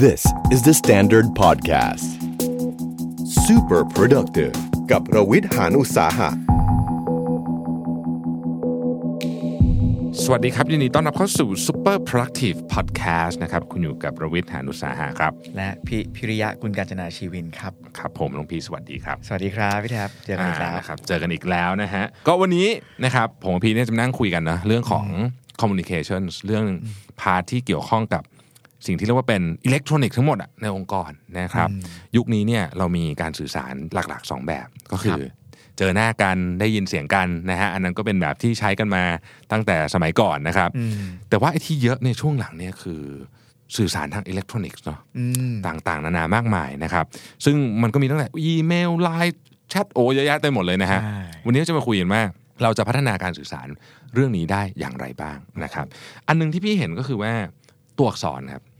This is the Standard Podcast. Super productive กับรวิทย์หานอุตสาหะ สวัสดีครับ ยินดีต้อนรับเข้าสู่ Super Productive Podcast นะครับ คุณอยู่กับรวิทย์หานุสาหะครับ และพี่พิริยะกุลกาญจนาชีวินครับ ครับ ผมหลวงพี่สวัสดีครับ สวัสดีครับพี่แท็บเจอกันอีกแล้วานะครับ เจอกันอีกแล้วนะฮะ ก็วันนี้นะครับ ผมกับพี่เนี่ยจะมานั่งคุยกันนะ เรื่องของ communication เรื่อง part ที่เกี่ยวข้องกับ สิ่งที่เรียกว่าเป็นอิเล็กทรอนิกส์ทั้งหมดอะในองค์กรนะครับ ยุคนี้เนี่ยเรามีการสื่อสารหลักๆ 2 แบบก็คือ เจอหน้ากันได้ยินเสียงกันนะฮะอันนั้นก็เป็นแบบที่ใช้กันมาตั้งแต่สมัยก่อนนะครับ แต่ว่าไอ้ที่เยอะในช่วงหลังเนี่ยคือสื่อสารทางอิเล็กทรอนิกส์เนาะอืมต่างๆ นานามากมายนะครับ ซึ่งมันก็มีตั้งแต่อีเมลไลน์แชทโอเยอะแยะเต็มหมดเลยนะฮะใช่วันนี้จะมาคุยกันว่าเราจะพัฒนาการสื่อสารเรื่องนี้ได้อย่างไรบ้างนะครับ อันหนึงที่พี่เห็นก็คือว่าตัวอักษรครับเอ่อ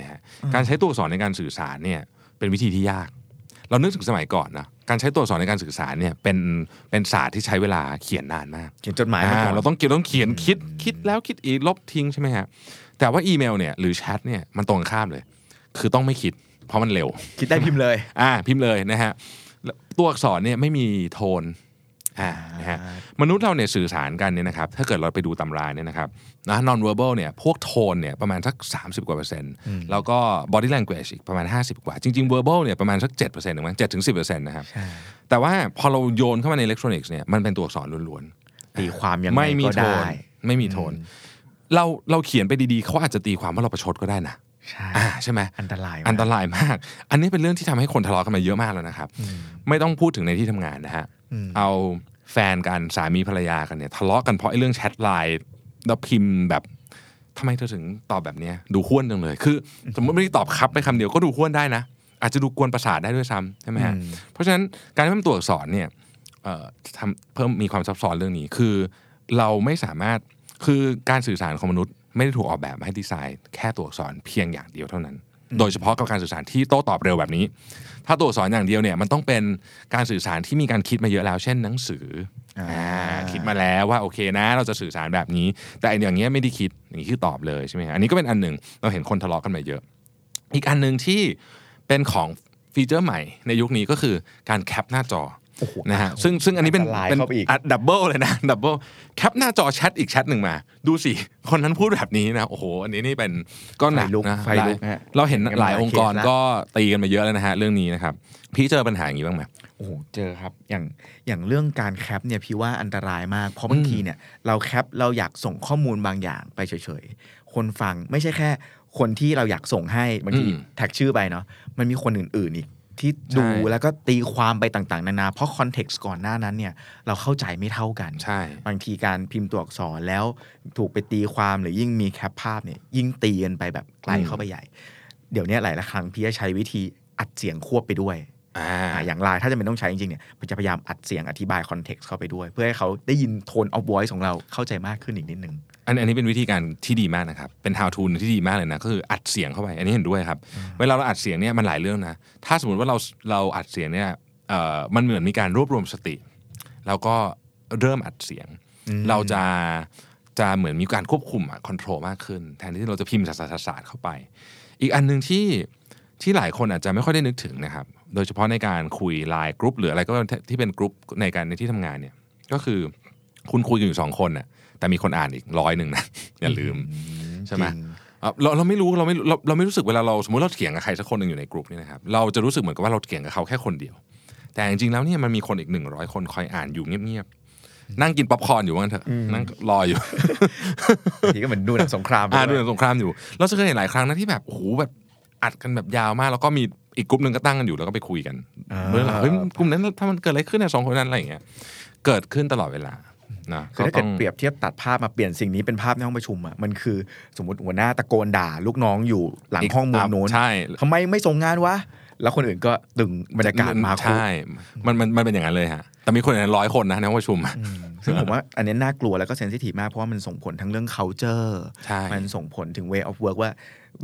นะฮะการใช้ตัวอักษรในการสื่อสารเนี่ยเป็นวิธีที่ยาก เรานึกถึงสมัยก่อนนะการใช้ตัวอักษรในการสื่อสารเนี่ยเป็นเป็นศาสตร์ที่ใช้เวลาเขียนนานมากเขียนจดหมายมาก่อนอ่าเราต้องเขียนต้องเขียนคิดคิดแล้วคิดอีกลบทิ้งใช่ไหมฮะแต่ว่าอีเมลเนี่ยหรือแชทเนี่ยมันตรงกันข้ามเลย คือต้องไม่คิด เพราะมันเร็ว คิดได้พิมพ์เลย อ่า พิมพ์เลยนะฮะแล้วตัวอักษรเนี่ยไม่มีโทน อ่านะฮะมนุษย์เราเนี่ยสื่อสารกันเนี่ยนะครับถ้าเกิดเราไปดูตำราเนี่ยนะครับนะ non verbal เนี่ยพวกโทนเนี่ยประมาณสัก 30 กว่าเปอร์เซ็นต์แล้วก็ body language อีกประมาณ 50 กว่า จริง ๆ verbal เนี่ยประมาณสัก7%เปอร์เซ็นต์ถึงมั้ง7ถึง10เปอร์เซ็นต์นะครับใช่แต่ว่าพอเราโยนเข้ามาในอิเล็กทรอนิกส์เนี่ยมันเป็นตัวอักษรล้วนๆตีความยังไงไม่มีก็โทได้นไม่มีโทน เราเราเขียนไปดีๆเขาอาจจะตีความว่าเราประชดก็ได้นะ ใช่อ่าใช่ไหมอันตรายมากอันตรายมาก อันนี้เป็นเรื่องที่ทำให้คนทะเลาะกันมาเยอะมากแล้วนะครับ ไม่ต้องพูดถึงในที่ทำงานนะฮะเอาแฟนกันสามีภรรยากันเนี่ยทะเลาะกันเพราะไอ้เรื่องแชทไลน์แล้วพิมพ์แบบทำไมเธอถึงตอบแบบเนี้ยดูห้วนจังเลย คือ สมมติไม่ได้ตอบครับไปคำเดียวก็ดูห้วนได้นะ อาจจะดูกวนประสาทได้ด้วยซ้ำใช่ไหมฮะเพราะฉะนั้นการที่มันตัวอักษรเนี่ยเอ่อทำเพิ่มมีความซับซ้อนเรื่องนี้คือ เราไม่สามารถคือการสื่อสารของมนุษย์ ไม่ได้ถูกออกแบบมาให้ดีไซน์แค่ตัวอักษรเพียงอย่างเดียวเท่านั้น โดยเฉพาะกับการสื่อสารที่โต้ตอบเร็วแบบนี้ ถ้าตัวอักษรอย่างเดียวเนี่ยมันต้องเป็นการสื่อสารที่มีการคิดมาเยอะแล้ว เช่นหนังสืออ่าคิดมาแล้วว่าโอเคนะ เราจะสื่อสารแบบนี้ แต่อันอย่างเงี้ยไม่ได้คิดอย่างนี้คือตอบเลยใช่ไหมฮะอันนี้ก็เป็นอันหนึ่งเราเห็นคนทะเลาะกันมาเยอะ อีกอันหนึ่งที่เป็นของฟีเจอร์ใหม่ในยุคนี้ก็คือการแคปหน้าจอ นะฮะซึ่งซึ่งอันนี้เป็นอันตรายเป็นเข้าไปอีก double เลยนะ double แคปหน้าจอแชทอีกแชทหนึ่งมา ดูสิ คนนั้นพูดแบบนี้นะโอ้โห อันนี้นี่เป็นก็หนักไฟลุกนะไฟลุกหลายฮะเราเห็นหลายองค์กรเคสละก็ตีกันมาเยอะแล้วนะฮะเรื่องนี้นะครับพี่เจอปัญหาอย่างนี้บ้างไหมโอ้โหเจอครับอย่างอย่างเรื่องการแคปเนี่ยพี่ว่าอันตรายมากเพราะบางทีเนี่ยเราแคปเราอยากส่งข้อมูลบางอย่างไปเฉยๆ คนฟังไม่ใช่แค่ คนที่เราอยากส่งให้บางทีอืมแท็กชื่อไปเนาะมันมีคนอื่นๆอีก ที่ดูใช่แล้วก็ตีความไปต่างๆ นานา เพราะ context ก่อนหน้านั้นเนี่ยเราเข้าใจไม่เท่ากันใช่บางทีการพิมพ์ตัวอักษรแล้วถูกไปตีความหรือยิ่งมีแคปภาพเนี่ยยิ่งตีกันไปแบบไกลเข้าไปใหญ่ เดี๋ยวเนี้หลายละครั้งพี่จะใช้วิธีอัดเสียงควบไปด้วยอ่าอ่าอย่างไลน์ถ้าจะเป็นต้องใช้จริงๆเนี่ยมันจะพยายามอัดเสียงอธิบาย context เข้าไปด้วย เพื่อให้เขาได้ยินโทนออฟ voice ของเราเข้าใจมากขึ้นอีกนิดนึง อันอันนี้เป็นวิธีการที่ดีมากนะครับ เป็น how to ที่ดีมากเลยนะ ก็คืออัดเสียงเข้าไป อันนี้เห็นด้วยครับ เวลาเราอัดเสียงเนี่ยมันหลายเรื่องนะ ถ้าสมมติว่าเราเราอัดเสียงเนี่ยเอ่อมันเหมือนมีการรวบรวมสติ แล้วก็เริ่มอัดเสียง เราจะจะเหมือนมีการควบคุมอะ control มากขึ้น แทนที่เราจะพิมพ์สาดๆเข้าไป อีกอันหนึ่งที่ที่หลายคนอาจจะไม่ค่อยได้นึกถึงนะครับ โดยเฉพาะในการคุยไลน์กรุ๊ปหรืออะไรก็ที่เป็นกรุ๊ปในการในที่ทำงานเนี่ย ก็คือคุณคุยกันอยู่สองคนน่ะ แต่มีคนอ่านอีกร้อยหนึ่งนะอย่าลืมใช่ไหมจริงอะเราเราไม่รู้เราไม่เราเราไม่รู้สึกเวลาเราสมมติเราเถียงกับใครสักคนหนึ่งอยู่ในกลุ่มนี่นะครับเราจะรู้สึกเหมือนกับว่าเราเถียงกับเขาแค่คนเดียว แต่จริงๆแล้วเนี่ยมันมีคนอีกหนึ่งร้อยคนคอยอ่านอยู่เงียบๆนั่งกินป๊อปคอร์นอยู่ว่างั้นเถอะนั่งรออยู่บางทีก็เหมือนดูหนังสงครามไปอ่าดูด้หวยนังสงครามอยู่ เราจะเคยเห็นหลายครั้งนะที่แบบโอ้โหแบบอัดกันแบบยาวมาก แล้วก็มีอีกกลุ่มหนึ่งก็ตั้งกันอยู่แล้วก็ไปคุยกันเมื่อไหร่เฮ้ยกลุ่มนั้นถ้ามันเกิดอะไรขึ้นเนี่ยสองคนนั้นอะไรอย่างเงี้ยเกิดขึ้นตลอดเวลา นะคือถ้าเกิดเปรียบเทียบตัดภาพมาเปลี่ยนสิ่งนี้เป็นภาพในห้องประชุมอะมันคือสมมติหัวหน้าตะโกนด่า ลูกน้องอยู่หลังห้องมุมโน้นใช่ทำไมไม่ส่งงานวะแล้วคนอื่นก็ดึงบรรยากาศมาคุใช่มันมันมันเป็นอย่างนั้นเลยฮะแต่มีคนอย่างนั้นร้อยคนนะในห้องประชุมอะซึ่งผมว่าอันนี้น่ากลัวแล้วก็เซนซิทีฟมาก เพราะว่ามันส่งผลทั้งเรื่อง culture ใช่มันส่งผลถึง way of work ว่า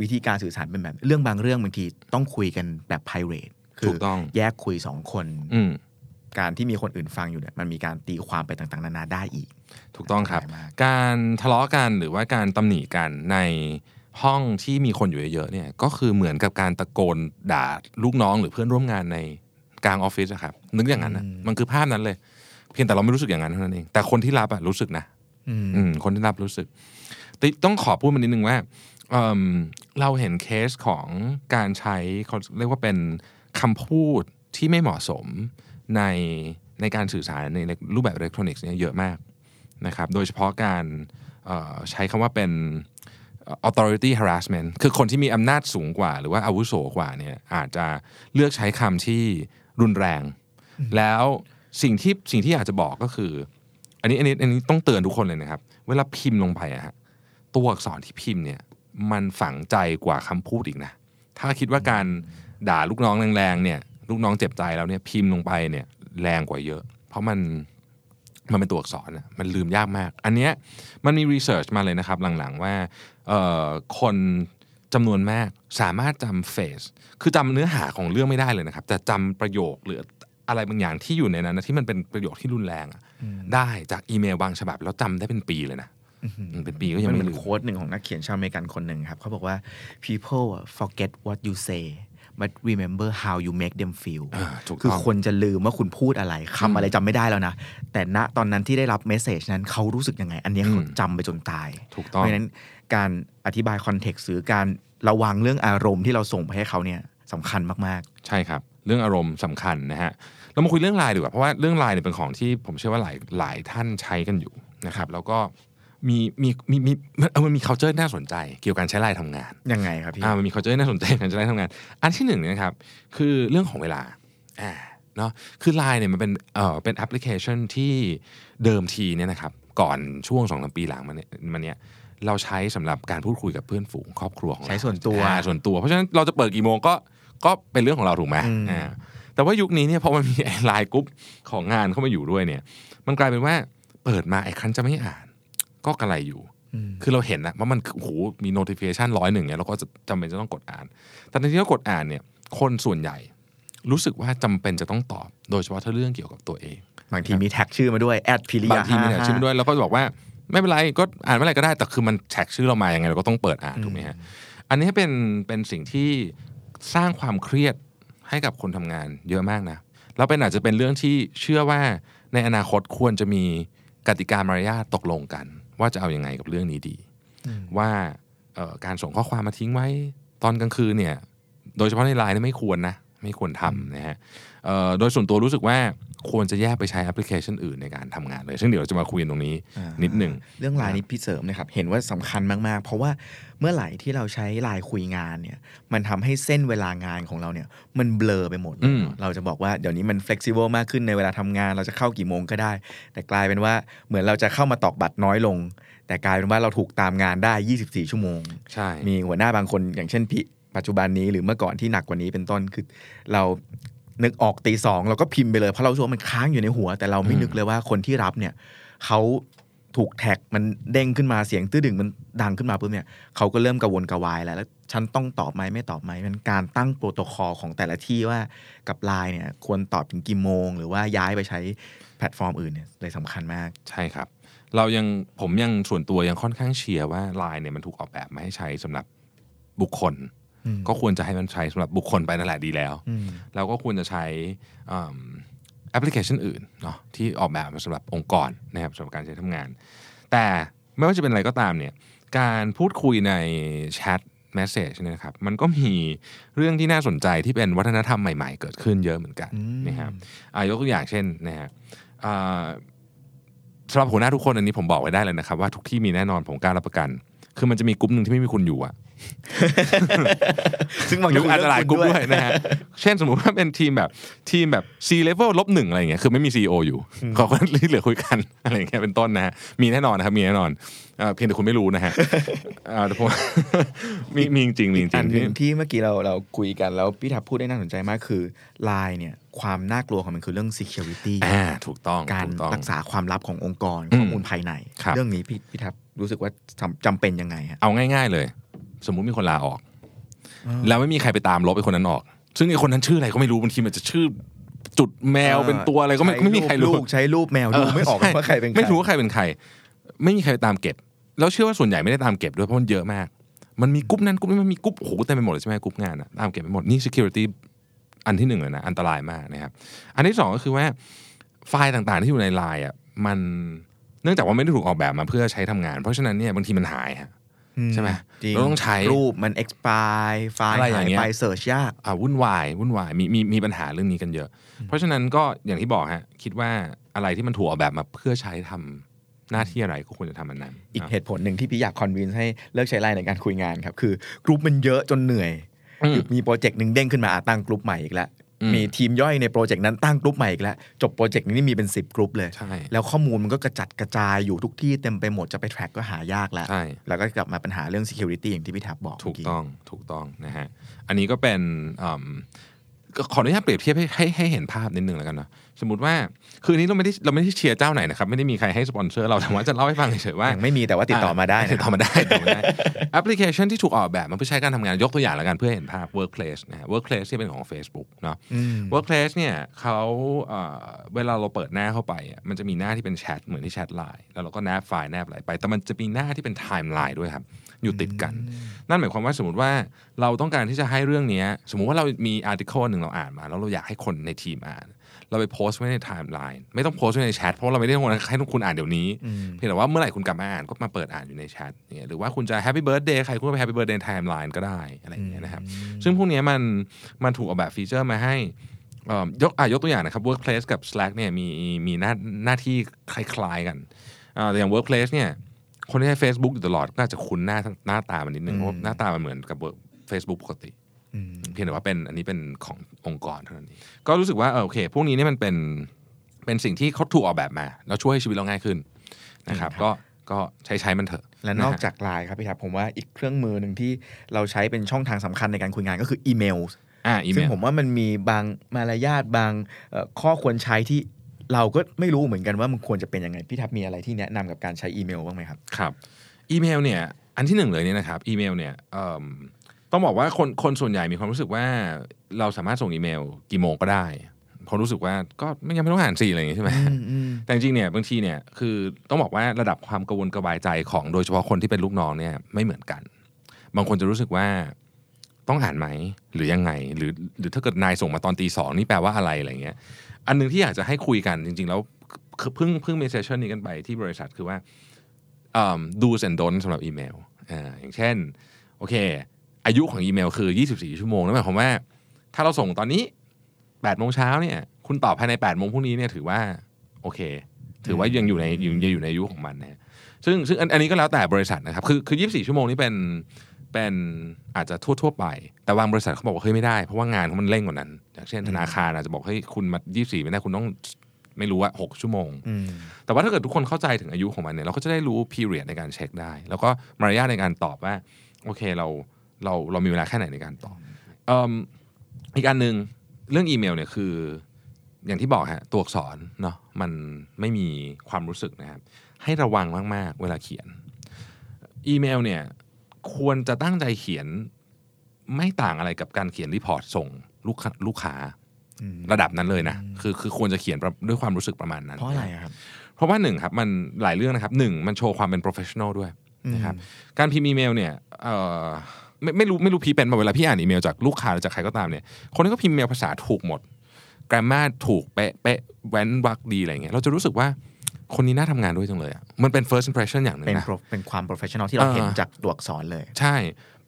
วิธีการสื่อสารเป็นแบบ เรื่องบางเรื่องบางทีต้องคุยกันแบบ private คืถูกต้องแยกคุยสองคนอืม การที่มีคนอื่นฟังอยู่เนี่ยมันมีการตีความไปต่างๆ นานาได้อีก ถูกต้องครับอันตรายมากการทะเลาะกันหรือว่าการตำหนิกันในห้องที่มีคนอยู่เยอะๆเนี่ยก็คือเหมือนกับการตะโกนด่าลูกน้องหรือเพื่อนร่วมงานในกลางออฟฟิศอะครับนึกอย่างนั้นนะมันคือภาพนั้นเลย เพียงแต่เราไม่รู้สึกอย่างนั้นเท่านั้นเอง แต่คนที่รับอะรู้สึกนะอืมอืมคนที่รับรู้สึกแต่ต้องขอพูดมานิดนึงว่าเอิ่มเราเห็นเคสของการใช้เขาเรียกว่าเป็นคำพูดที่ไม่เหมาะสม ในในการสื่อสารในรูปแบบอิเล็กทรอนิกส์เนี่ยเยอะมากนะครับโดยเฉพาะการเอ่อใช้คำว่าเป็น authority harassment คือคนที่มีอำนาจสูงกว่า หรือว่าอาวุโสกว่าเนี่ยอาจจะเลือกใช้คำที่รุนแรง แล้วสิ่งที่สิ่งที่อยากจะบอกก็คือ อันนี้อันนี้อันนี้ต้องเตือนทุกคนเลยนะครับ เวลาพิมพ์ลงไปอะฮะตัวอักษรที่พิมพ์เนี่ยมันฝังใจกว่าคำพูดอีกนะ ถ้าคิดว่าการด่าลูกน้องแรงๆเนี่ย ลูกน้องเจ็บใจแล้วเนี่ยพิมพ์ลงไปเนี่ยแรงกว่าเยอะ เพราะมันมันเป็นตัวอักษรนะมันลืมยากมาก อันเนี้ยมันมีรีเสิร์ชมาเลยนะครับหลังๆว่าเอ่อคนจำนวนมากสามารถจำเฟสคือจำเนื้อหาของเรื่องไม่ได้เลยนะครับ แต่จำประโยคหรืออะไรบางอย่างที่อยู่ในนั้นนะที่มันเป็นประโยคที่รุนแรงอะได้จากอีเมลบางฉบับ แล้วจำได้เป็นปีเลยนะอืมเป็นปีก็ยังมันไม่มีลืม quote หนึ่งของนักเขียนชาวอเมริกันคนหนึ่งครับเขาบอกว่า people forget what you say but remember how you make them feel อ่าถูกคือต้องคนจะลืมว่าคุณพูดอะไรคำอะไรจำไม่ได้แล้วนะ แต่ณตอนนั้นที่ได้รับ message นั้นเขารู้สึกยังไง อันเนี้ยเขาจำไปจนตายถูกต้องเพราะฉะนั้นการอธิบาย context หรือการระวังเรื่องอารมณ์ที่เราส่งไปให้เขาเนี่ยสำคัญมากใช่ครับ เรื่องอารมณ์สำคัญนะฮะเรามาคุยเรื่องไลน์ดีกว่าเพราะว่าเรื่องไลน์เนี่ยเป็นของที่ผมเชื่อว่าหลายหลายท่านใช้กันอยู่นะครับแล้วก็ มีมีมีมีมันเออมันมี culture น่าสนใจ เกี่ยวกับการใช้ไลน์ทำงานๆยังไงครับพี่อ่ามันมี culture น่าสนใจในการใช้ไลน์ทำงาน อันที่หนึ่งเนี่ยนะครับคือเรื่องของเวลาอ่าเนาะคือไลน์เนี่ยมันเป็นเอ่อเป็นแอปพลิเคชันที่เดิมทีเนี่ยนะครับก่อนช่วงสองสามปีหลังมาเนี่ยมันเนี่ยเราใช้สำหรับการพูดคุยกับเพื่อนฝูงครอบครัวของเราใช้ส่วนตัวอ่าส่วนตัว เพราะฉะนั้นเราจะเปิดกี่โมงก็ก็เป็นเรื่องของเราถูกไหมอืมอ่าแต่ว่ายุคนี้เนี่ยพอมันมีไอ้ไลน์กรุ๊ปของงานเข้ามาอยู่ด้วยเนี่ย มันกลายเป็นว่าเปิดมาไอ้ครั้นจะไม่อ่าน ก็กระไรอยู่อืมคือเราเห็นนะว่ามันโอ้โหมี notification ร้อยหนึ่งเนี่ยเราก็จะจำเป็นจะต้องกดอ่าน แต่ในที่เรากดอ่านเนี่ย คนส่วนใหญ่รู้สึกว่าจำเป็นจะต้องตอบ โดยเฉพาะถ้าเรื่องเกี่ยวกับตัวเอง บางทีมีแท็กชื่อมาด้วยแอดพิริยาบางทีมีเนี่ยชื่อมาด้วยแล้วก็บอกว่าไม่เป็นไรก็อ่านเมื่อไหร่ก็ได้แต่คือมันแท็กชื่อเรามายังไงเราก็ต้องเปิดอ่านถูกไหมฮะอันนี้เป็นเป็นสิ่งที่สร้างความเครียดให้กับคนทำงานเยอะมากนะแล้วเป็นอาจจะเป็นเรื่องที่เชื่อว่าในอนาคตควรจะมีกติกามารยาทตกลงกัน ว่าจะเอาอยัางไงกับเรื่องนี้ดี ว่าเอ่อการส่งข้อความมาทิ้งไว้ตอนกลางคืนเนี่ย โดยเฉพาะในไลน์นี่ไม่ควรนะ ไม่ควรทำนะฮะเอ่อโดยส่วนตัวรู้สึกว่า ควรจะแยกไปใช้แอปพลิเคชันอื่นในการทำงานเลย ซึ่งเดี๋ยวเราจะมาคุยกันตรงนี้อ่านิดหนึ่งเรื่องไลน์นี้พี่เสริมนะครับ เห็นว่าสำคัญมากๆ เพราะว่าเมื่อไหร่ที่เราใช้ไลน์คุยงานเนี่ย มันทำให้เส้นเวลางานของเราเนี่ย มันเบลอไปหมดเลยอืมเนอะเราจะบอกว่าเดี๋ยวนี้มัน flexible มากขึ้นในเวลาทำงาน เราจะเข้ากี่โมงก็ได้ แต่กลายเป็นว่าเหมือนเราจะเข้ามาตอกบัตรน้อยลง แต่กลายเป็นว่าเราถูกตามงานได้ 24 ชั่วโมงใช่มีหัวหน้าบางคนอย่างเช่นพี่ปัจจุบันนี้หรือเมื่อก่อนที่หนักกว่านี้เป็นต้นคือเรา นึกออกตีสองเราก็พิมพ์ไปเลย เพราะเรารู้สึกว่ามันค้างอยู่ในหัว แต่เราไม่นึกเลยว่าคนที่รับเนี่ยเขาถูกแท็กมันเด้งขึ้นมาเสียงตื้อดึงมันดังขึ้นมาปุ๊บเนี่ยเขาก็เริ่มกระวนกระวายแล้วแล้วฉันต้องตอบไหมไม่ตอบไหมมันการตั้งโปรโตคอลของแต่ละที่ว่ากับไลน์เนี่ยควรตอบถึงกี่โมง หรือว่าย้ายไปใช้แพลตฟอร์มอื่นเนี่ยเลยสำคัญมากใช่ครับ เรายังผมยังส่วนตัวยังค่อนข้างเชียร์ว่าไลน์เนี่ยมันถูกออกแบบมาให้ใช้สำหรับบุคคล ก็ควรจะให้มันใช้สำหรับบุคคลไปนั่นแหละดีแล้วอืมเราก็ควรจะใช้อืมแอปพลิเคชันอื่นเนาะที่ออกแบบมาสำหรับองค์กรนะครับสำหรับการใช้ทำงาน แต่ไม่ว่าจะเป็นอะไรก็ตามเนี่ยการพูดคุยในแชทแมสเซจเนี่ยนะครับมันก็มีเรื่องที่น่าสนใจที่เป็นวัฒนธรรมใหม่ๆ เกิดขึ้นเยอะเหมือนกันอืมนะครับอะยกตัวอย่างเช่นนะฮะอ่าสำหรับหัวหน้าทุกคนอันนี้ผมบอกไว้ได้เลยนะครับว่าทุกที่มีแน่นอนผมกล้ารับประกัน คือมันจะมีกลุ่มหนึ่งที่ไม่มีคุณอยู่อะ ซึ่งบางหรืออาจจะหลายกลุ่มคุด้วยนะฮะเช่นสมมุติว่าเป็นทีมแบบทีมแบบ C level ลบหนึ่งอะไรอย่างเงี้ยคือไม่มี CEO อยู่เขาก็เหลือคุยกันอะไรอย่างเงี้ยเป็นต้นนะฮะมีแน่นอนนะครับมีแน่นอนเอ่อเพียงแต่คุณไม่รู้นะฮะเอ่อแต่ผมมีมีจริงๆมีจริอังนๆหที่นึ่งที่เมื่อกี้เราเราคุยกันแล้วพี่ทับพูดได้น่าสนใจมากคือไลน์เนี่ยความน่ากลัวของมันคือเรื่อง security อ่าถูกต้องการถูกต้องรักษาความลับขององค์กรอืมข้อมูลภายในครับเรื่องนี้พี่พี่ทับรู้สึกว่าจำจำเป็นยังไงฮะเอาง่าย ๆ เลย สมมุติมีคนลาออก แล้วไม่มีใครไปตามลบไอ้คนนั้นออก ซึ่งไอ้คนนั้นชื่ออะไรก็ไม่รู้บางทีมันจะชื่อจุดแมวเป็นตัวอะไรก็ไม่ใช้ไม่มีใครรู้ลูกใช้รูปแมวดูไม่ออกใช่ว่าใครเป็นใครไม่รู้ว่าใครเป็นใคร ไม่มีใครไปตามเก็บ แล้วเชื่อว่าส่วนใหญ่ไม่ได้ตามเก็บด้วยเพราะมันเยอะมาก มันมีกรุ๊ปนั้นกรุ๊ปนี้มันมีกรุ๊ปโอ้โหเต็มไปหมดเลยใช่ไหมกรุ๊ปงานอะตามเก็บไปหมดนี่ security อันที่หนึ่งเลยนะอันตรายมากนะครับอันที่สองก็คือว่าไฟล์ต่างๆที่อยู่ในไลน์อะมันเนื่องจากว่าไม่ได้ถูกออกแบบมาเพื่อใช้ทำงาน เพราะฉะนั้นเนี่ยบางทีมันหายฮะ ใช่ไหมจริงเราต้องใช้รูปมัน expire ไฟล์อะไรหาย่างเงี้ยไป search ยากอ่าวุ่นวายวุ่นวายมีมีมีปัญหาเรื่องนี้กันเยอะ เพราะฉะนั้นก็อย่างที่บอกฮะคิดว่าอะไรที่มันถูกออกแบบมาเพื่อใช้ทำหน้าที่อะไรก็ควรจะทำมันนั้น อีกนะเหตุผลหนึ่งที่พี่อยาก convince ให้เลิกใช้ไลน์ในการคุยงานครับ คือกรุ๊ปมันเยอะจนเหนื่อยอืมคือมีโปรเจกต์หนึ่งเด้งขึ้นมาอะตั้งกรุ๊ปใหม่อีกแล้วอื มมีทีมย่อยในโปรเจกต์นั้นตั้งกรุ๊ปใหม่อีกแล้ว จบโปรเจกต์นี้มีเป็น 10กรุ๊ปเลยใช่แล้วข้อมูลมันก็กระจัดกระจายอยู่ทุกที่เต็มไปหมดจะไป track ก็หายากแล้วใช่แล้วก็กลับมาปัญหาเรื่อง security อย่างที่พี่ทับบอกถูกเมื่ต้องถูกต้องนะฮะอันนี้ก็เป็นอืมก็ขออนุญาตเปรียบเทียบให้ให้ให้เห็นภาพนิดนึงแล้วกันเนาะ สมมติว่าคืออันนี้เราไม่ได้เราไม่ได้เชียร์เจ้าไหนนะครับ ไม่ได้มีใครให้สปอนเซอร์เราแต่ว่าจะเล่าให้ฟังเฉยๆว่ายังไม่มีแต่ว่าติดต่อมาได้นะครับติดคต่อมาได้ติดต่อมาได้แอปพลิเคชันที่ถูกออกแบบมาเพื่อใช้การทำงานยกตัวอย่างแล้วกันเพื่อเห็นภาพ Workplace นะฮะ Workplace ที่เป็นของ Facebook เนาะอืม Workplace เนี่ยเขาเอ่อเวลาเราเปิดหน้าเข้าไปอะมันจะมีหน้าที่เป็นแชทเหมือนที่แชทไลน์แล้วเราก็แนบไฟล์แนบอะไรไป แต่มันจะมีหน้าที่เป็นไทม์ไลน์ด้วยครับอยู่ติดกัน นั่นหมายความว่าสมมติว่าเราต้องการที่จะให้เรื่องเนี้ยสมมุติว่าเรามี article หนึ่งเราอ่านมา แล้วเราอยากให้คนในทีมอ่าน เราไปโพสต์ไว้ในไทม์ไลน์ไม่ต้องโพสต์ไว้ในแชทเพราะเราไม่ได้ต้องการให้ทุกคนอ่านเดี๋ยวนี้ เพียงแต่ว่าเมื่อไหร่คุณกลับมาอ่านก็มาเปิดอ่านอยู่ในแชทเนี่ยหรือว่าคุณจะ happy birthday ใครคุณก็ไป happy birthday ไทม์ไลน์ก็ได้อะไรอย่างเงี้ยนะครับ ซึ่งพวกเนี้ยมันมันถูกออกแบบฟีเจอร์มาให้เอ่อยกอะยกตัวอย่างนะครับ Workplace กับ Slack เนี่ยมีมีหน้าหน้าที่คล้ายๆกันอ่าแต่อย่าง Workplace เนี่ยคนที่ใช้ Facebook อยู่ตลอดก็อาจจะคุ้นหน้าหน้าตามันนิดนึงเพราะหน้าตามันเหมือนกับ Work- Facebook ปกติอืม เพียงแต่ว่าเป็นอันนี้เป็นขององค์กรเท่านั้นเองก็รู้สึกว่าเออโอเค พวกนี้เนี่ยมันเป็นเป็นสิ่งที่เขาถูกออกแบบมา แล้วช่วยให้ชีวิตเราง่ายขึ้นนะครับ ก็ก็ใช้ใช้มันเถอะ และนอกจากไลน์ครับพี่ทับผมว่าอีกเครื่องมือหนึ่งที่เราใช้เป็นช่องทางสำคัญในการคุยงานก็คืออีเมลอ่าอีเมลซึ่งผมว่ามันมีบางมารยาทบางเอ่อข้อควรใช้ที่เราก็ไม่รู้เหมือนกันว่ามันควรจะเป็นยังไงพี่ทับมีอะไรที่แนะนำกับการใช้อีเมลบ้างไหมครับครับ อีเมลเนี่ยอันที่หนึ่งเลยเนี่ยนะครับอีเมลเนี่ยเอิ่ม ต้องบอกว่าคนคนส่วนใหญ่มีความรู้สึกว่าเราสามารถส่งอีเมลกี่โมงก็ได้เพราะรู้สึกว่าก็ไม่ยังไม่ต้องอ่านสิอะไรอย่างงี้ใช่ไหมแต่จริงๆเนี่ยบางทีเนี่ยคือต้องบอกว่าระดับความกังวลกระบายใจของโดยเฉพาะคนที่เป็นลูกน้องเนี่ยไม่เหมือนกัน บางคนจะรู้สึกว่าต้องอ่านไหมหรือยังไง หรือหรือถ้าเกิดนายส่งมาตอนตีสองนี่แปลว่าอะไรอะไรเงี้ย อันหนึงที่อยากจะให้คุยกันจริง ๆ แล้วคือเพิ่งเพิ่งมีเซสชันนี้กันไปที่บริษัทคือว่าดู and don't สำหรับอีเมลอ่าอย่างเช่นโอเค อายุของอีเมลคือ 24 ชั่วโมงนั่นหมายความว่า ถ้าเราส่งตอนนี้8โมงเช้าเนี่ย คุณตอบภายใน8โมงพรุ่งนี้เนี่ยถือว่าโอเค ถือว่ายังอยู่ในยังยังอยู่ในอายุของมันนะฮะซึ่งซึ่งอันอันนี้ก็แล้วแต่บริษัทนะครับ คือคือ 24 ชั่วโมงนี่เป็นเป็นอาจจะทั่วทั่วๆไป แต่บางบริษัทเขาบอกว่าเฮ้ยไม่ได้ เพราะว่างานเขามันเร่งกว่านั้น อย่างเช่นธนาคารอาจจะบอกเฮ้ยคุณมา 24 ไม่ได้คุณต้องไม่รู้ว่า6ชั่วโมงอืมแต่ว่าถ้าเกิดทุกคนเข้าใจถึงอายุของมันเนี่ยเราก็จะได้รู้ period ในการเช็คได้ แล้วก็มารยาทในการตอบว่า โอเคเรา เราเรามีเวลาแค่ไหนในการตอบเอิ่มอีกอันหนึ่งเรื่องอีเมลเนี่ยคืออย่างที่บอกฮะตัวอักษรเนาะมันไม่มีความรู้สึกนะครับให้ระวังมาก ๆ เวลาเขียน อีเมลเนี่ยควรจะตั้งใจเขียนไม่ต่างอะไรกับการเขียน report ส่งลูกค้าลูกค้าอืมระดับนั้นเลยนะคือคือควรจะเขียนด้วยความรู้สึกประมาณนั้น เพราะอะไรอะครับ เพราะว่าหนึ่งครับมันหลายเรื่องนะครับหนึ่งมันโชว์ความเป็น professional ด้วยนะครับการพิมพ์อีเมลเนี่ยเอ่อ ไม่ไม่รู้ไม่รู้พี่เป็นมาเวลาพี่อ่านอีเมลจากลูกค้าหรือจากใครก็ตามเนี่ยคนที่ก็พิมพ์อีเมลภาษาถูกหมด grammar ถูกเป๊ะเป๊ะเว้นวรรคดีอะไรเงี้ยเราจะรู้สึกว่าคนนี้น่าทำงานด้วยจังเลยอะมันเป็น first impression อย่างหนึ่งเป็นนะ pro- เป็นความ professional ที่เราเออเห็นจากตัวอักษรเลย ใช่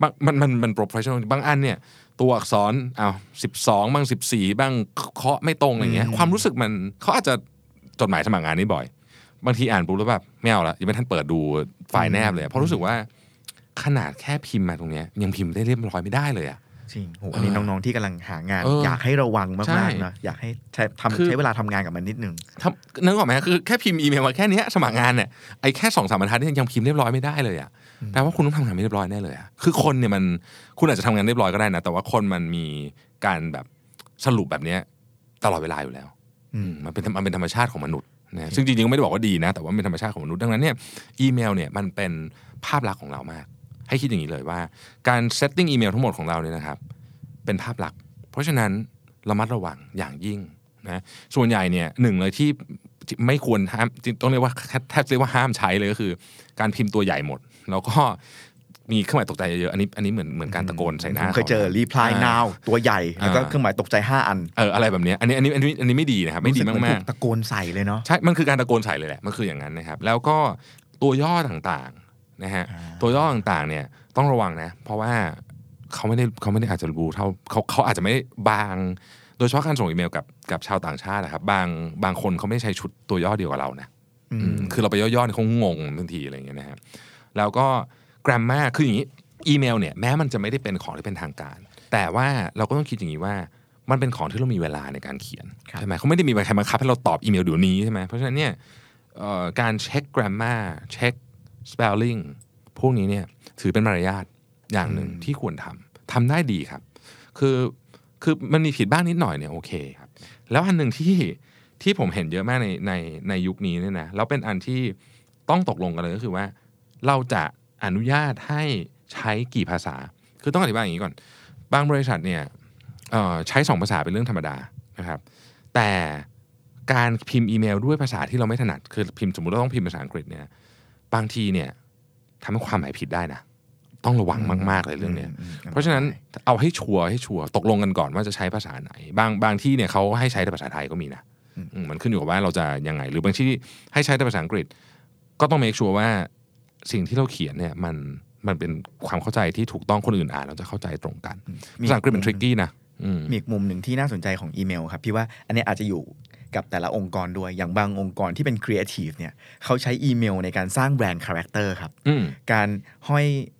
บางมันมันมัน professional บางอันเนี่ย ตัวอักษรอ้าวสิบสองบ้างสิบสี่บ้างเคาะไม่ตรงอะไรเงี้ยความรู้สึกมันเขาอาจจะจดหมายสมัครงานนี้บ่อย บางทีอ่านปุ๊บแล้วแบบไม่เอาละยังไม่ทันเปิดดูไฟล์แนบเลยเพราะรู้สึกว่า ขนาดแค่พิมพ์มาตรงเนี้ยยังพิมพ์ได้เรียบร้อยไม่ได้เลยอะจริงโหอันนี้น้องๆที่กำลังหางานเออออยากให้ระวังใช่มากๆนะอยากให้ใช้คือทำใช้เวลาทำงานกับมันนิดนึงทำนึกออกไหมคือแค่พิมพ์อีเมลมาแค่เนี้ยสมัครงานเนี่ยไอ้แค่สองสามบรรทัดเนี่ยยังพิมพ์เรียบร้อยไม่ได้เลยอะแปลว่าคุณต้องทำงานไม่เรียบร้อยแน่เลยอะคือคนเนี่ยมันคุณอาจจะทำงานเรียบร้อยก็ได้นะแต่ว่าคนมันมีการแบบสรุปแบบเนี้ยตลอดเวลาอยู่แล้วอืมมันเป็นมันเป็นธรรมชาติของมนุษย์นะซึ่งจริงๆก็ไม่ได้บอกว่าดีนะ แต่ว่ามันเป็นธรรมชาติของมนุษย์ดังนั้นเนี่ยอีเมลเนี่ยมันเป็นภาพลักษณ์ของเรามาก ให้คิดอย่างนี้เลยว่าการ setting อีเมลทั้งหมดของเราเนี่ยนะครับ เป็นภาพลักษณ์เพราะฉะนั้นระมัดระวังอย่างยิ่งนะส่วนใหญ่เนี่ยหนึ่งเลยที่ที่ไม่ควรห้ามจริงต้องเรียกว่าแทบแทบเรียกว่าห้ามใช้เลยก็คือ การพิมพ์ตัวใหญ่หมด แล้วก็มีเครื่องหมายตกใจเยอะๆอันนี้อันนี้เหมือนเหมือนการตะโกนใส่หน้าผมเคยเจอขา reply อ่า now ตัวใหญ่แล้วก็อ่าเครื่องหมายตกใจ 5 อันเอออะไรแบบเนี้ยอันนี้อันนี้อันนี้อันนี้ไม่ดีนะครับไม่ดีรู้สึกเหมากอนถูตะโกนใส่เลยเนาะๆใช่มันคือการตะโกนใส่เลยแหละมันคืออย่างนั้นนะครับแล้วก็ตัวย่อต่างๆ นะฮะอ่าตัวย่อต่างๆเนี่ยต้องระวังนะเพราะว่าเขาไม่ได้เขาไม่ได้อาจจะรู้เท่าเขาเขาอาจจะไม่ได้บาง โดยเฉพาะการส่งอีเมลกับกับชาวต่างชาตินะครับ บางบางคนเขาไม่ได้ใช้ชุดตัวย่อเดียวกับเรานะอืมอืมคือเราไปย่อๆเนี่ยเขางงบางทีอะไรอย่างเงี้ยนะครับแล้วก็ grammar คืออย่างนี้อีเมลเนี่ยแม้มันจะไม่ได้เป็นของที่เป็นทางการ แต่ว่าเราก็ต้องคิดอย่างนี้ว่ามันเป็นของที่เรามีเวลาในการเขียนครับใช่ไหมเขาไม่ได้มีใครบังคับให้เราตอบอีเมลเดี๋ยวนี้ใช่ไหมเพราะฉะนั้นเนี่ยเอ่อการเช็ค grammar เช็ค spelling พวกนี้เนี่ยถือเป็นมารยาทอย่างหนึ่งที่ควรทำทำได้ดีครับ คือคือมันมีผิดบ้างนิดหน่อยเนี่ยโอเคครับแล้วอันหนึ่งที่ที่ผมเห็นเยอะมากในในในยุคนี้เนี่ยนะแล้วเป็นอันที่ต้องตกลงกันเลยก็คือว่า เราจะอนุญาตให้ใช้กี่ภาษา คือต้องอธิบายอย่างนี้ก่อน บางบริษัทเนี่ยเอ่อใช้สองภาษาเป็นเรื่องธรรมดานะครับ แต่การพิมพ์อีเมลด้วยภาษาที่เราไม่ถนัด คือพิมพ์สมมติเราต้องพิมพ์ภาษาอังกฤษเนี่ย บางทีเนี่ยทำให้ความหมายผิดได้นะต้องระวังมากๆเลยเรื่องเนี้ยอืมอืมเพราะฉะนั้นเอาให้ชัวร์ให้ชัวร์ตกลงกันก่อนว่าจะใช้ภาษาไหน บางบางที่เนี่ยเขาให้ใช้แต่ภาษาไทยก็มีนะอืมมันขึ้นอยู่กับว่าเราจะยังไง หรือบางที่ให้ใช้แต่ภาษาอังกฤษ ก็ต้อง make sure ว่าสิ่งที่เราเขียนเนี่ยมันมันเป็นความเข้าใจที่ถูกต้องคนอื่นอ่านเราจะเข้าใจตรงกันมีภาษาอังกฤษเป็น tricky นะอืมมีอีกมุมหนึ่งที่น่าสนใจของอีเมลครับพี่ว่าอันนี้อาจจะอยู่ กับแต่ละองค์กรด้วย อย่างบางองค์กรที่เป็นครีเอทีฟเนี่ยเขาใช้อีเมลในการสร้าง brand character ครับอืมการห้อยเออ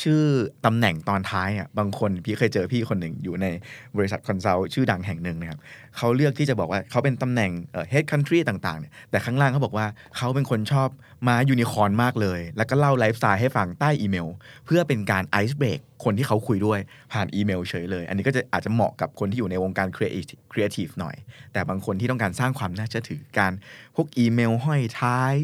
ชื่อตำแหน่งตอนท้ายอะบางคนพี่เคยเจอพี่คนหนึ่งอยู่ในบริษัท consult ชื่อดังแห่งหนึ่งนะครับเขาเลือกที่จะบอกว่าเขาเป็นตำแหน่งเอ่อ head country ต่างๆเนี่ยแต่ข้างล่างเขาบอกว่าเขาเป็นคนชอบม้ายูนิคอร์นมากเลย แล้วก็เล่าไลฟ์สไตล์ให้ฟังใต้อีเมล เพื่อเป็นการ ice break คนที่เขาคุยด้วยผ่านอีเมลเฉยเลย อันนี้ก็จะอาจจะเหมาะกับคนที่อยู่ในวงการครีเอทีฟหน่อย แต่บางคนที่ต้องการสร้างความน่าเชื่อถือการพวกอีเมลห้อยท้าย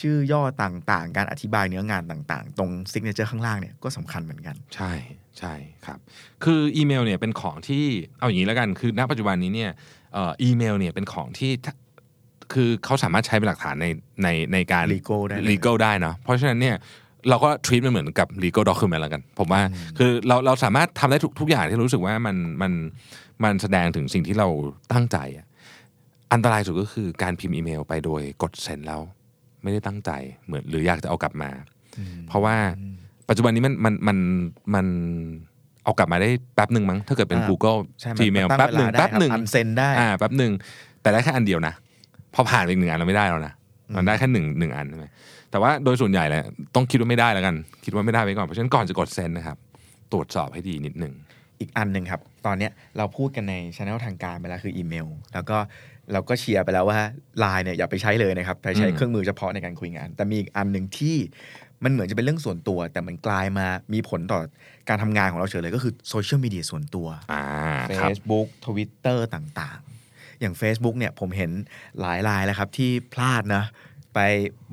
ชื่อย่อต่างๆ การอธิบายเนื้องานต่างๆ ตรง signature ข้างล่างเนี่ยก็สำคัญเหมือนกัน ใช่ใช่ครับ คืออีเมลเนี่ยเป็นของที่เอาอย่างนี้แล้วกันคือณปัจจุบันนี้เนี่ยเอ่ออีเมลเนี่ยเป็นของที่ถ้าคือเขาสามารถใช้เป็นหลักฐานในในในการ Legal ได้เลย legal ได้เนาะเพราะฉะนั้นเนี่ยเราก็ treat มันเหมือนกับ legal document แล้วกัน ผมว่าคือเราเราสามารถทำได้ทุกทุกอย่างที่รู้สึกว่ามันมันมันแสดงถึงสิ่งที่เราตั้งใจอะอันตรายสุดก็คือการพิมพ์อีเมลไปโดยกดเซ็นแล้ว ไม่ได้ตั้งใจเหมือนหรืออยากจะเอากลับมา เพราะว่าปัจจุบันนี้มันมันมันมันเอากลับมาได้แป๊บหนึ่งมั้งถ้าเกิดเป็นอ่า Google ใช่มัน Gmail ตั้งแป๊บหนึ่งเวลาได้แป๊บหนึ่งครับ unsend ได้อ่าแป๊บหนึ่งแต่ได้แค่อันเดียวนะพอผ่านไปอีกหนึ่งอันเราไม่ได้แล้วนะมันได้แค่หนึ่งหนึ่งอันใช่ไหมแต่ว่าโดยส่วนใหญ่แหละต้องคิดว่าไม่ได้แล้วกัน คิดว่าไม่ได้ไว้ก่อนเพราะฉะนั้นก่อนจะกดเซ็นนะครับ ตรวจสอบให้ดีนิดหนึ่งอีกอันหนึ่งครับ ตอนเนี้ยเราพูดกันในช anel ทางการไปแล้วคืออีเมล แล้วก็ เราก็เชียร์ไปแล้วว่า Line เนี่ยอย่าไปใช้เลยนะครับไปใช้อืมเครื่องมือเฉพาะในการคุยงาน แต่มีอีกอันหนึ่งที่มันเหมือนจะเป็นเรื่องส่วนตัว แต่มันกลายมามีผลต่อการทำงานของเราเฉยเลยก็คือโซเชียลมีเดียส่วนตัวอ่าครับ Facebook Twitter ต่างๆ อย่าง Facebook เนี่ยผมเห็นหลายรายแล้วครับที่พลาดนะ ไป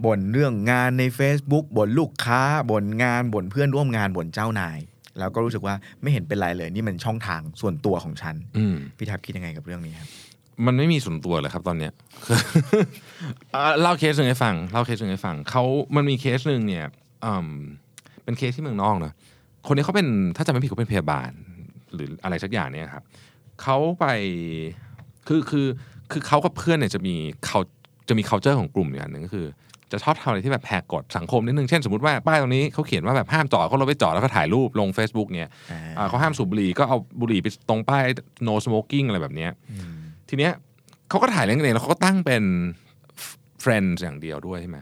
บ่นเรื่องงานใน Facebook บ่นลูกค้าบ่นงานบ่นเพื่อนร่วมงานบ่นเจ้านาย แล้วก็รู้สึกว่าไม่เห็นเป็นไรเลย นี่มันช่องทางส่วนตัวของฉันอืมพี่แท็บคิดยังไงกับเรื่องนี้ครับ มันไม่มีส่วนตัวเลยครับตอนเนี้ยเล่าเคสหนึ่งให้ฟังเล่าเคสหนึ่งให้ฟังเขามันมีเคสหนึ่งเนี่ยเป็นเคสที่เมืองนอกนะคนนี้เขาเป็นถ้าจำไม่ผิดเขาเป็นพยาบาล หรืออะไรสักอย่างเนี่ยครับเขาไปคือคือคือเขากับเพื่อนเนี่ยจะมีเขาจะมี culture ของกลุ่มอย่างหนึ่งก็คือ จะชอบทำอะไรที่แบบแหกกฎสังคมนิดนึง เช่นสมมติว่าป้ายตรงนี้เขาเขียนว่าแบบห้ามจอดเขาเราไปจอดแล้วก็ถ่ายรูปลง Facebook เนี่ยเขาห้ามสูบบุหรี่ก็เอาบุหรี่ไปตรงป้าย no smoking อะไรแบบเนี้ย ทีเนี้ยเขาก็ถ่ายเล่นกันเองแล้วเขาก็ตั้งเป็น friends อย่างเดียวด้วยใช่ไหม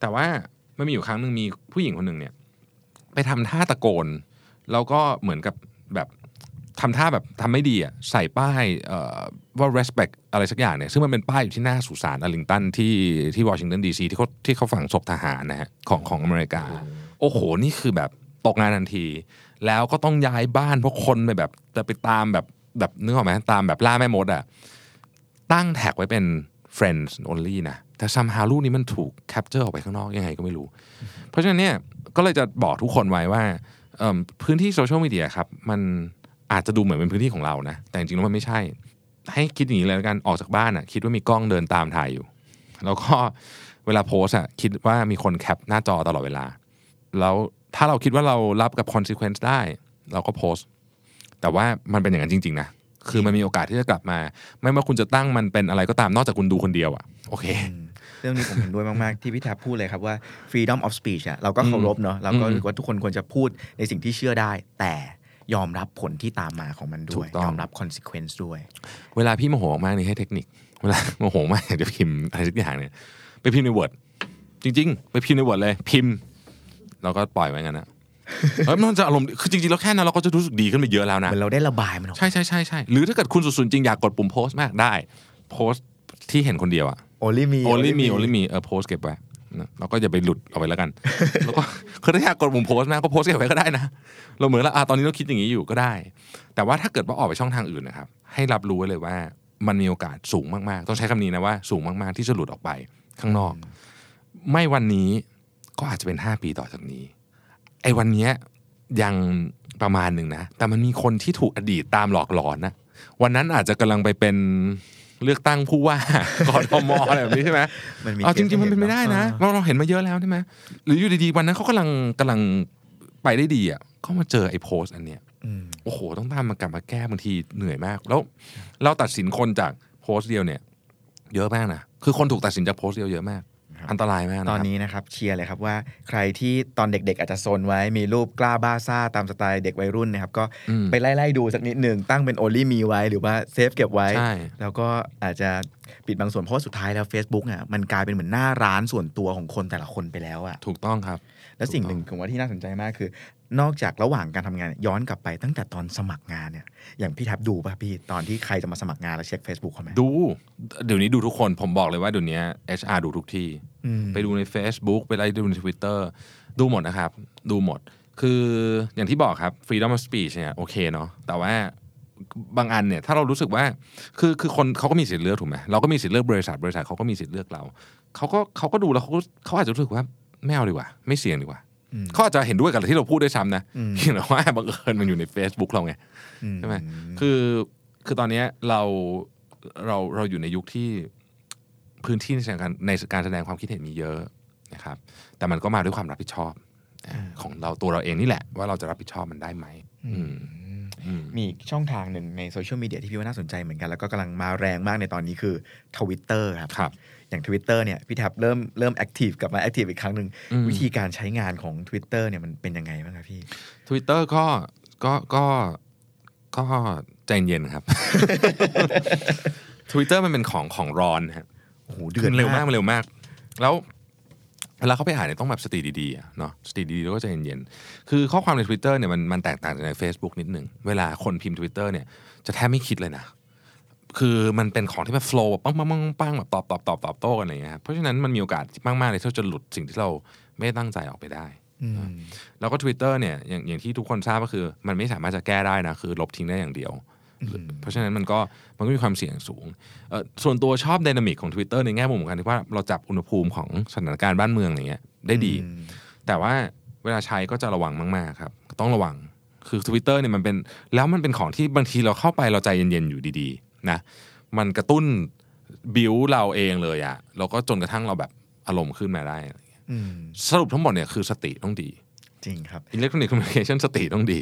แต่ว่ามันมีอยู่ครั้งหนึ่งมีผู้หญิงคนหนึ่งเนี่ย ไปทำท่าตะโกน แล้วก็เหมือนกับแบบทำท่าแบบทำไม่ดีอะใส่ป้ายเอ่อว่า respect อะไรสักอย่างเนี่ยซึ่งมันเป็นป้ายอยู่ที่หน้าสุสานอลิงตันที่ที่วอชิงตันดีซีที่เขาที่เขาฝังศพทหารนะฮะของของอเมริกา โอ้โห นี่คือแบบตกงานทันที แล้วก็ต้องย้ายบ้านเพราะคนไปแบบจะไปตามแบบแบบนึกออกไหมตามแบบล่าแม่มดอะ ตั้งแท็กไว้เป็น friends only นะ แต่ somehow รูปนี้มันถูก capture ออกไปข้างนอกยังไงก็ไม่รู้ เพราะฉะนั้นเนี่ยก็เลยจะบอกทุกคนไว้ว่าพื้นที่โซเชียลมีเดียครับ มันอาจจะดูเหมือนเป็นพื้นที่ของเรานะ แต่จริงๆแล้วมันไม่ใช่ ให้คิดอย่างนี้เลยแล้วกันออกจากบ้านอะคิดว่ามีกล้องเดินตามถ่ายอยู่ แล้วก็เวลาโพสอะคิดว่ามีคนแคปหน้าจอตลอดเวลา แล้วถ้าเราคิดว่าเรารับกับ consequence ได้ เราก็โพสต์แต่ว่ามันเป็นอย่างนั้นจริง ๆ นะ คือมันมีโอกาสที่จะกลับมา ไม่ว่าคุณจะตั้งมันเป็นอะไรก็ตามนอกจากคุณดูคนเดียวอะโอเค เรื่องนี้ผมเห็นด้วยมาก ๆ ที่พี่แทบพูดเลยครับว่า freedom of speech อะเราก็เคารพเนาะเราก็อืมรู้สึกว่าทุกคนควรจะพูดในสิ่งที่เชื่อได้ แต่ยอมรับผลที่ตามมาของมันด้ถูวยกต้องยอมรับ consequence ด้วย เวลาพี่โมโหมากนี่ให้เทคนิคเวลาโมโหมากอยากจะพิมพ์อะไรสักอย่างเนี่ยไปพิมพ์ใน Word จริง ๆ ไปพิมพ์ใน Word เลยพิมพ์ เราก็ปล่อยไว้งั้นนะ เฮ้ยมันจะอารมณ์คือจริงๆแล้วแค่นั้นเราก็จะรู้สึกดีขึ้นไปเยอะแล้วนะเหมือนเราได้ระบายมันออกใช่ใช่ใช่ใช่หรือถ้าเกิดคุณสุดๆจริงอยากกดปุ่มโพสต์มากได้ โพสต์ที่เห็นคนเดียวอะ only me only me only me เออโพสต์เก็บไว้นะเราก็อย่าไปหลุดเอาไว้แล้วกัน แล้วก็คือถ้าอยากกดปุ่มโพสต์มากก็โพสต์เก็บไว้ก็ได้นะ เราเหมือนละอะตอนนี้เราคิดอย่างนี้อยู่ก็ได้ แต่ว่าถ้าเกิดว่าออกไปช่องทางอื่นนะครับ ให้รับรู้ไว้เลยว่ามันมีโอกาสสูงมากๆ ต้องใช้คำนี้นะว่าสูงมากๆที่จะหลุดออกไปข้างนอก ไม่วันนี้ก็อาจจะเป็นห้าปีต่อจากนี้ไอ้วันเนี้ยยังประมาณหนึ่งนะ แต่มันมีคนที่ถูกอดีตตามหลอกหลอนนะวันนั้นอาจจะกำลังไปเป็นเลือกตั้งผู้ว่ากทมอะไรแบบนี้ใช่ไหมมันมีเอาจริงๆมันเป็นคไม่สได้นะเออเราเราเห็นมาเยอะแล้วใช่ไหมหรืออยู่ดีๆวันนั้นเขากำลังกำลังไปได้ดีอะก็มาเจอไอ้โพสต์อันเนี้ยอืมโอ้โห ต้องตามมากลับมาแก้บางทีเหนื่อยมาก แล้วเราตัดสินคนจากโพสต์เดียวเนี่ย เยอะมากนะคือคนถูกตัดสินจากโพสต์เดียวเยอะมาก อันตรายมากนะตอนครับนี้นะครับเชียร์เลยครับว่าใครที่ตอนเด็ก ๆ อาจจะซนไว้มีรูปกล้าบ้าซ่าตามสไตล์เด็กวัยรุ่นนะครับก็อืมไปไล่ๆดูสักนิดหนึ่งตั้งเป็น only me ไว้หรือว่าเซฟเก็บไว้ใช่แล้วก็อาจจะปิดบางส่วนเพราะว่าสุดท้ายแล้ว Facebook อะมันกลายเป็นเหมือนหน้าร้านส่วนตัวของคนแต่ละคนไปแล้วอะถูกต้องครับ แล้วสิ่งหนึ่งผมว่าที่น่าสนใจมากคือ นอกจากระหว่างการทำงานเนี่ยย้อนกลับไปตั้งแต่ตอนสมัครงานเนี่ยอย่างพี่แท็บดูป่ะพี่ตอนที่ใครจะมาสมัครงานแล้วเช็ค Facebook เขาไหมดู เดี๋ยวนี้ดูทุกคนผมบอกเลยว่าเดี๋ยวนี้ HR ดูทุกที่อืมไปดูใน Facebook ไปไล่ดูใน Twitter ดูหมดนะครับ ดูหมด คืออย่างที่บอกครับ freedom of speech เนี่ยโอเคเนาะแต่ว่าบางอันเนี่ยถ้าเรารู้สึกว่าคือคือคนเขาก็มีสิทธิ์เลือกถูกไหมเราก็มีสิทธิ์เลือกบริษัทบริษัทเขาก็มีสิทธิ์เลือกเราเขาก็เขาก็ดูแล้วเขาก็เขาอาจจะรู้สึกว่าไม่เอาดีกว่า ไม่เสี่ยงดีกว่าอืม เขาอาจจะเห็นด้วยกับที่เราพูดด้วยซ้ำนะอืมเพียงแต่ว่าบังเอิญมันอยู่ใน Facebook เราไงใช่ไหมคือคือตอนเนี้ยเราเราเราอยู่ในยุคที่พื้นที่ในการในการแสดงความคิดเห็นมีเยอะนะครับ แต่มันก็มาด้วยความรับผิดชอบ ของเราตัวเราเองนี่แหละ ว่าเราจะรับผิดชอบมันได้ไหมอืมอืมมีอีกช่องทางหนึ่งในโซเชียลมีเดียที่พี่ว่าน่าสนใจเหมือนกัน แล้วก็กำลังมาแรงมากในตอนนี้คือทวิตเตอร์ครับครับ อย่าง Twitter เนี่ยพี่แท็บเริ่มเริ่ม active กลับมา active อีกครั้งหนึ่งอืมวิธีการใช้งานของ Twitter เนี่ยมันเป็นยังไงบ้างครับพี่ Twitter ก็ก็ก็ก็ใจเย็นครับ Twitter มันเป็นของของร้อนครับโอ้โหเดืเดืออดดเร็วมามากกมันเร็วมาก แล้วเวลาเขาไปอ่านเนี่ยต้องแบบสติดีๆอะเนาะสติดีๆแล้วก็ใจเย็นๆคือข้อความใน Twitter เนี่ยมันมันแตกต่างจากใน Facebook นิดหนึ่งเวลาคนพิมพ์ Twitter เนี่ยจะแทบไม่คิดเลยนะ คือมันเป็นของที่แบบโฟล์ปังปังปังปังแบบตอบตอบตอบตอบโต้กันอะไรอย่างเงี้ยครับเพราะฉะนั้นมันมีโอกาสมากๆเลยที่เราจะหลุดสิ่งที่เราไม่ได้ตั้งใจออกไปได้อืมแล้วก็ Twitter เนี่ยอย่างอย่างที่ทุกคนทราบก็คือ มันไม่สามารถจะแก้ได้นะคือลบทิ้งได้อย่างเดียว เพราะฉะนั้นมันก็มันก็มีความเสี่ยงสูงเอ่อส่วนตัวชอบไดนามิกของ Twitter ในแง่มุมของการที่ว่าเราจับอุณหภูมิของสถานการณ์บ้านเมืองอะไรเงี้ยได้ดีอืมแต่ว่าเวลาใช้ก็จะระวังมากๆครับ ต้องระวังคือ Twitter เนี่ยมันเป็นแล้วมันเป็นของที่บางทีเราเข้าไปเราใจเย็นๆอยู่ดีๆ นะมันกระตุ้นบิวเราเองเลยอะแล้วก็จนกระทั่งเราแบบอารมณ์ขึ้นมาได้อะไรเงี้ยอืมสรุปทั้งหมดเนี่ยคือสติต้องดี จริงครับ electronic communication สติต้องดี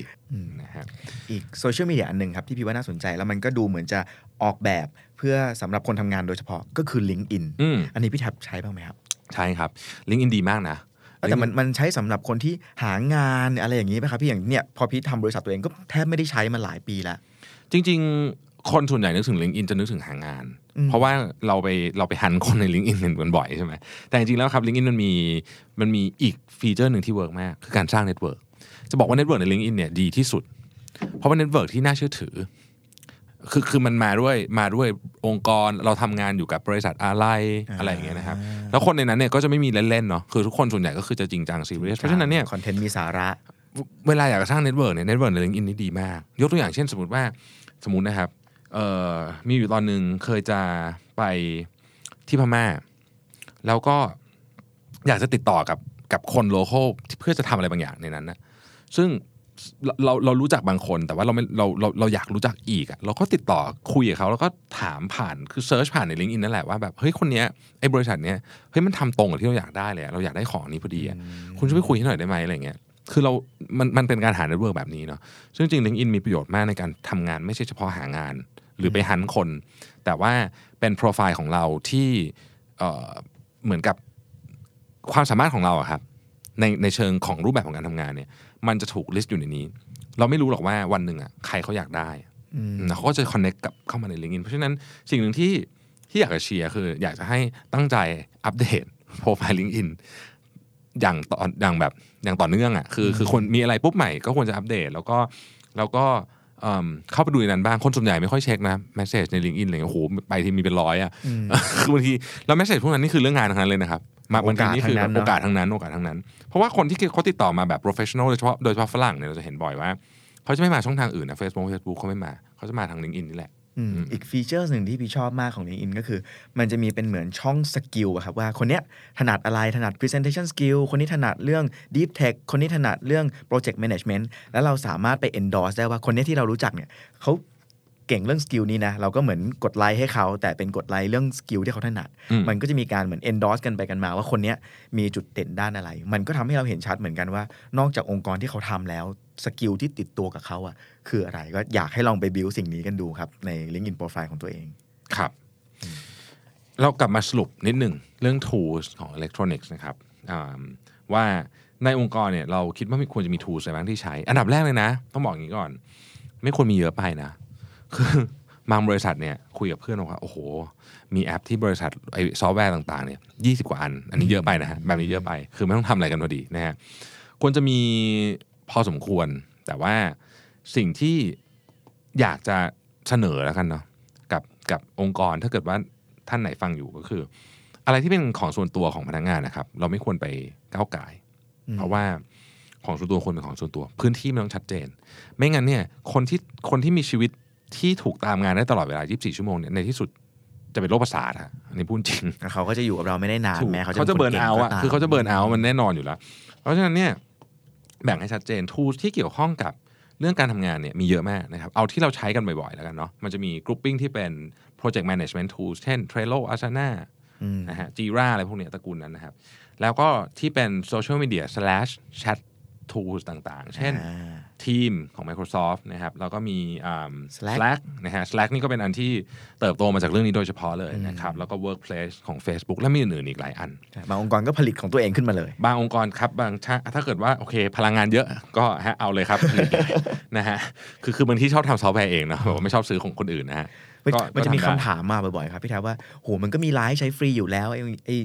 นะฮะอีกโซเชียลมีเดียอันหนึ่งครับที่พี่ว่าน่าสนใจแล้วมันก็ดูเหมือนจะออกแบบเพื่อสำหรับคนทำงานโดยเฉพาะก็คือ LinkedIn อืมอันนี้พี่แท็บใช้บ้างไหมครับ ใช่ครับ LinkedIn ดีมากนะแต่มันมันใช้สำหรับคนที่หางานอะไรอย่างนี้ไหมครับพี่อย่างเนี่ยพอพี่ทำบริษัทตัวเองก็แทบไม่ได้ใช้มาหลายปีแล้วจริงๆ คนส่วนใหญ่นึกถึง LinkedIn จะนึกถึงหางานอืมเพราะว่าเราไปเราไป hunt คนใน LinkedIn กันบ่อยใช่ไหมแต่จริงๆแล้วครับ LinkedIn มันมีมันมีอีกฟีเจอร์หนึ่งที่ work มาก คือการสร้าง network จะบอกว่า network ใน LinkedIn เนี่ยดีที่สุด เพราะว่า network ที่น่าเชื่อถือ คือคือมันมาด้วยมาด้วยองค์กรเราทำงานอยู่กับบริษัทอะไรอะไรอย่างเงี้ยนะครับ แล้วคนในนั้นเนี่ยก็จะไม่มีเล่นๆเนาะคือทุกคนส่วนใหญ่ก็คือจะจริงจังซีเรียสเพราะฉะนั้นเนี่ยคอนเทนต์มีสาระเวลาอยากจะสร้าง network เนี่ย network ใน LinkedIn นี่ดีมาก ยกตัวอย่างเช่นสมมติว่าสมมตินะครับ เอ่อมีอยู่ตอนหนึ่งเคยจะไปที่พม่า แล้วก็อยากจะติดต่อกับกับคน local เพื่อจะทำอะไรบางอย่างในนั้นนะซึ่งเราเราเรารู้จักบางคนแต่ว่าเราไม่เราเราเราอยากรู้จักอีกอะเราก็ติดต่อคุยกับเขาแล้วก็ถามผ่านคือ search ผ่านใน LinkedIn นั่นแหละว่าแบบเฮ้ยคนเนี้ยไอ้บริษัทเนี้ยเฮ้ยมันทำตรงกับที่เราอยากได้เลยอะเราอยากได้ของนี้พอดีอะคุณช่วยไปคุยให้หน่อยได้ไหมอะไรเงี้ยคือเรา มัน มันเป็นการหา network แบบนี้เนาะ ซึ่งจริง LinkedIn มีประโยชน์มากในการทำงานไม่ใช่เฉพาะหางาน หรือไป hunt คน แต่ว่าเป็นโปรไฟล์ของเราที่เอ่อเหมือนกับความสามารถของเราอะครับในในเชิงของรูปแบบของการทำงานเนี่ย มันจะถูก list อยู่ในนี้ เราไม่รู้หรอกว่าวันหนึ่งอะใครเขาอยากได้นะเขาก็จะคอนเน็กกับเข้ามาใน LinkedIn เพราะฉะนั้นสิ่งหนึ่งที่ที่อยากจะเชียร์คือ อยากจะให้ตั้งใจอัปเดตโปรไฟล์ LinkedIn อย่างต่ออย่างแบบอย่างต่อเนื่องอะคือคือคนมีอะไรปุ๊บใหม่ก็ควรจะอัปเดต แล้วก็แล้วก็ เอิ่มเข้าไปดูในนั้นบ้าง คนส่วนใหญ่ไม่ค่อยเช็คนะแมสเซจใน LinkedIn อะไรเงี้ยโอ้โหไปที่มีเป็นร้อยอะคือบางทีแล้วแมสเซจพวกนั้นนี่คือเรื่องงานทั้งนั้นเลยนะครับมาบางทีนี่คือโอกาสทั้งนั้นโอกาสทั้งนั้น เพราะว่าคนที่เขาติดต่อมาแบบ professional โดยเฉพาะโดยเฉพาะฝรั่งเนี่ยเราจะเห็นบ่อยว่า เขาจะไม่มาช่องทางอื่นนะ Facebook Facebook เขาไม่มา เขาจะมาทาง LinkedIn นี่แหละ อืมอีกฟีเจอร์หนึ่งที่พี่ชอบมากของ LinkedIn ก็คือ มันจะมีเป็นเหมือนช่อง skill อะครับว่าคนเนี้ยถนัดอะไรถนัด presentation skill คนนี้ถนัดเรื่อง deep tech คนนี้ถนัดเรื่อง project management แล้วเราสามารถไป endorse ได้ว่าคนเนี้ยที่เรารู้จักเนี่ยเขาเก่งเรื่อง skill นี้นะ เราก็เหมือนกดไลค์ให้เขา แต่เป็นกดไลค์เรื่อง skill ที่เขาถนัดอืมมันก็จะมีการเหมือน endorse กันไปกันมา ว่าคนเนี้ยมีจุดเด่นด้านอะไร มันก็ทำให้เราเห็นชัดเหมือนกันว่า นอกจากองค์กรที่เขาทำแล้ว skill ที่ติดตัวกับเขาอะคืออะไรก็อยากให้ลองไปบิวสิ่งนี้กันดูครับ ใน LinkedIn profile ของตัวเองครับ เรากลับมาสรุปนิดหนึ่งเรื่อง tools ของ electronics นะครับอ่าว่าในองค์กรเนี่ยเราคิดว่ามีควรจะมี tools อะไรบ้างที่ใช้ อันดับแรกเลยนะ ต้องบอกอย่างนี้ก่อน ไม่ควรมีเยอะไปนะ คือบางบริษัทเนี่ยคุยกับเพื่อนบอกว่าโอ้โห มีแอปที่บริษัทไอ้ซอฟต์แวร์ต่างๆเนี่ยยี่สิบกว่าอัน อันนี้เยอะไปนะฮะแบบนี้เยอะไป คือไม่ต้องทำอะไรกันพอดีนะฮะควรจะมี พอสมควร แต่ว่าสิ่งที่อยากจะเสนอแล้วกันเนาะกับกับองค์กรถ้าเกิดว่าท่านไหนฟังอยู่ก็คือ อะไรที่เป็นของส่วนตัวของพนักงานนะครับ เราไม่ควรไปก้าวไก่ายเพราะว่าของส่วนตัวควรเป็นของส่วนตัว พื้นที่มันต้องชัดเจน ไม่งั้นเนี่ยคนที่คนที่มีชีวิตที่ถูกตามงานได้ตลอดเวลา 24 ชั่วโมงเนี่ยในที่สุดจะเป็นโรคประสาทอะอันนี้พูดจริงเขาก็จะอยู่กับเราไม่ได้นานถูกแม้เขาเขาจะป็เบิร์นคก่งเอาอะก็ตมคือเขาจะเบิร์นเอามันแน่นอนอยู่แล้ว เพราะฉะนั้นเนี่ย แบ่งให้ชัดเจน tools ที่เกี่ยวข้องกับเรื่องการทำงานเนี่ยมีเยอะมากนะครับ เอาที่เราใช้กันบ่อยๆ แล้วกันเนาะ มันจะมี grouping ที่เป็น project management tools เช่น Trello Asana อืมนะฮะ Jira อะไรพวกเนี้ยตระกูลนั้นนะครับ แล้วก็ที่เป็น social media slash chat tools ต่างๆ เช่นอ่าทีมของ Microsoft นะครับแล้วก็มีอ่า Slack Slack นะฮะ Slack นี่ก็เป็นอันที่เติบโตมาจากเรื่องนี้โดยเฉพาะเลยนะครับแล้วก็ Workplace ของ Facebook และมีอื่นๆอีกหลายอันใช่บางองค์กรก็ผลิตของตัวเองขึ้นมาเลย บางองค์กรครับบางชาถ้าเกิดว่าโอเค พลังงานเยอะก็ฮะเอาเลยครับนะฮะคือคือบางที่ชอบทำซอฟต์แวร์เองนะแบบว่าไม่ชอบซื้อของคนอื่นนะฮะมันก็มันจะมีก็คำทำได้ถามมาบ่อยๆครับพี่แท็บว่าโหมันก็มีไลฟ์ใช้ฟรีอยู่แล้วไอ้ไอ้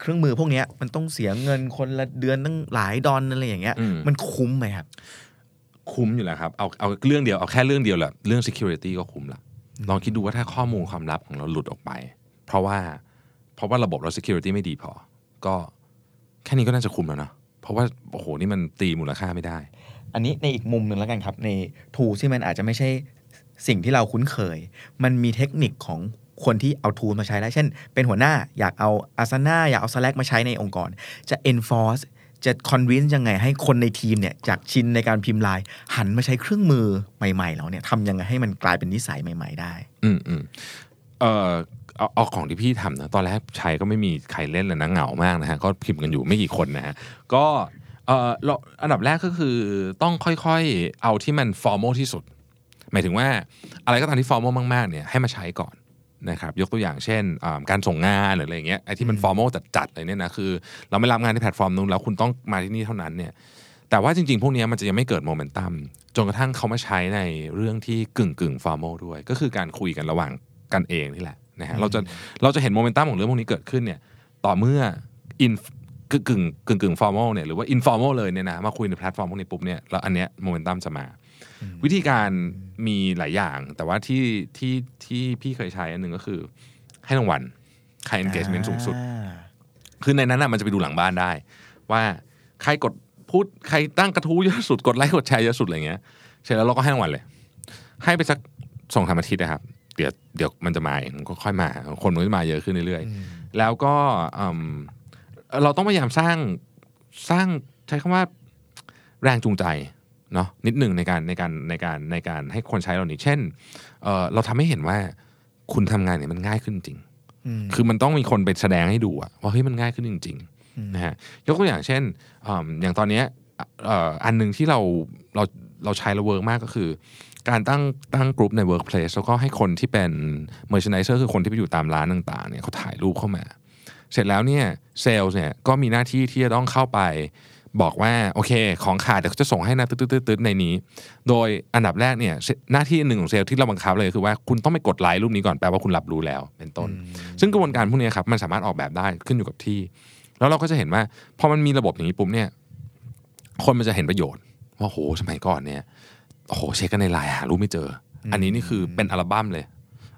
เครื่องมือพวกเนี้ยมันต้องเสียเงินคนละเดือนตั้งหลายดอลอะไรอย่างเงี้ยอืมมันคุ้มไหมครับ คุ้มอยู่แล้วครับ เอาเอาเรื่องเดียว เอาแค่เรื่องเดียวแหละเรื่อง security ก็คุ้มละลองคิดดูว่าถ้าข้อมูลความลับของเราหลุดออกไป เพราะว่าเพราะว่าระบบเรา security ไม่ดีพอ ก็แค่นี้ก็น่าจะคุ้มแล้วเนาะเพราะว่าโอ้โหนี่มันตีมูลค่าไม่ได้ อันนี้ในอีกมุมหนึ่งแล้วกันครับ ในทูที่มันอาจจะไม่ใช่สิ่งที่เราคุ้นเคย มันมีเทคนิคของ คนที่เอาทูมาใช้ได้ว เช่น เป็นหัวหน้าอยากเอาอาสนาอยากเอา Slack มาใช้ในองค์กร จะ enforce จะ convince ยังไงให้คนในทีมเนี่ยจากชินในการพิมพ์ลน์หันมาใช้เครื่องมือใหม่ๆแล้วเนี่ยทำยังไงให้มันกลายเป็นนิสัยใหม่ ๆ ได้ อืมอืมเออเอาเอาของที่พี่ทำนะตอนแรกใช้ก็ไม่มีใครเล่นเลยนะเหงามากนะฮะก็พิมพ์กันอยู่ไม่กี่คนนะฮะก็เอ่ออันดับแรกก็คือต้องค่อยๆเอาที่มัน formal ที่สุด หมายถึงว่าอะไรก็ตามที่ formal มากๆเนี่ยให้มาใช้ก่อน นะครับยกตัวอย่างเช่นอ่าการส่งงานหรืออะไรอย่างเงี้ยไอ้ที่มัน formal จัดๆเลยเนี่ยนะคือ เราไม่รับงานที่แพลตฟอร์มนู้นแล้วคุณต้องมาที่นี่เท่านั้นเนี่ยแต่ว่าจริงๆ พวกเนี้ยมันจะยังไม่เกิดโมเมนตัมจนกระทั่งเขามาใช้ในเรื่องที่กึ่งกึ่ง formal ด้วย ก็คือการคุยกันระหว่างกันเองนี่แหละนะฮะเราจะเราจะเห็นโมเมนตัมของเรื่องพวกนี้เกิดขึ้นเนี่ยต่อเมื่ออินกึ่งกึ่งกึ่งกึ่ง formal เนี่ยหรือว่า informal เลยเนี่ยนะมาคุยในแพลตฟอร์มพวกนี้ปุ๊บเนี่ยแล้วอันเนี้ยโมเมนตัมจะมา วิธีการมีหลายอย่าง แต่ว่าที่ที่ที่พี่เคยใช้อันหนึ่งก็คือ ให้รางวัลใคร engagement สูงสุด คือในนั้นน่ะมันจะไปดูหลังบ้านได้ ว่าใครกดพูดใครตั้งกระทู้เยอะสุดกดไลค์กดแชร์เยอะสุดอะไรเงี้ยเสร็จแล้วเราก็ให้รางวัลเลย ให้ไปสักสองสามอาทิตย์นะครับ เดี๋ยวเดี๋ยวมันจะมาเองก็ค่อยมา คนมันก็จะมาเยอะขึ้นเรื่อยๆ แล้วก็อืมเราต้องพยายามสร้างสร้างใช้คำว่าแรงจูงใจ เนาะนิดหนึ่งในการในการในการในการให้คนใช้เรานี้ เช่นเอ่อเราทำให้เห็นว่าคุณทำงานเนี่ยมันง่ายขึ้นจริง คือมันต้องมีคนไปแสดงให้ดูอะว่าเฮ้ยมันง่ายขึ้นจริงๆนะฮะยกตัวอย่างเช่นอืมอย่างตอนเนี้ยเอ่ออันหนึ่งที่เราเราเราใช้แล้ว work มากก็คือ การตั้งตั้งกลุ่มใน workplace แล้วก็ให้คนที่เป็น merchandiser คือคนที่ไปอยู่ตามร้านต่างๆเนี่ยเขาถ่ายรูปเข้ามา เสร็จแล้วเนี่ยเซลล์เนี่ยก็มีหน้าที่ที่จะต้องเข้าไป บอกว่าโอเค ของขาดเดี๋ยวเขาจะส่งให้นะตืดๆๆในนี้ โดยอันดับแรกเนี่ยหน้าที่หนึ่งของเซลล์ที่เราบังคับเลยคือว่าคุณต้องไปกดไลค์รูปนี้ก่อนแปลว่าคุณรับรู้แล้วเป็นต้น ซึ่งกระบวนการพวกนี้ครับมันสามารถออกแบบได้ขึ้นอยู่กับที่ แล้วเราก็จะเห็นว่าพอมันมีระบบอย่างนี้ปุ๊บเนี่ยคนมันจะเห็นประโยชน์ว่าโหสมัยก่อนเนี่ยโอ้โหเช็คกันในไลน์หารูปไม่เจอออันนี้นี่คือเป็นอัลบั้มเลย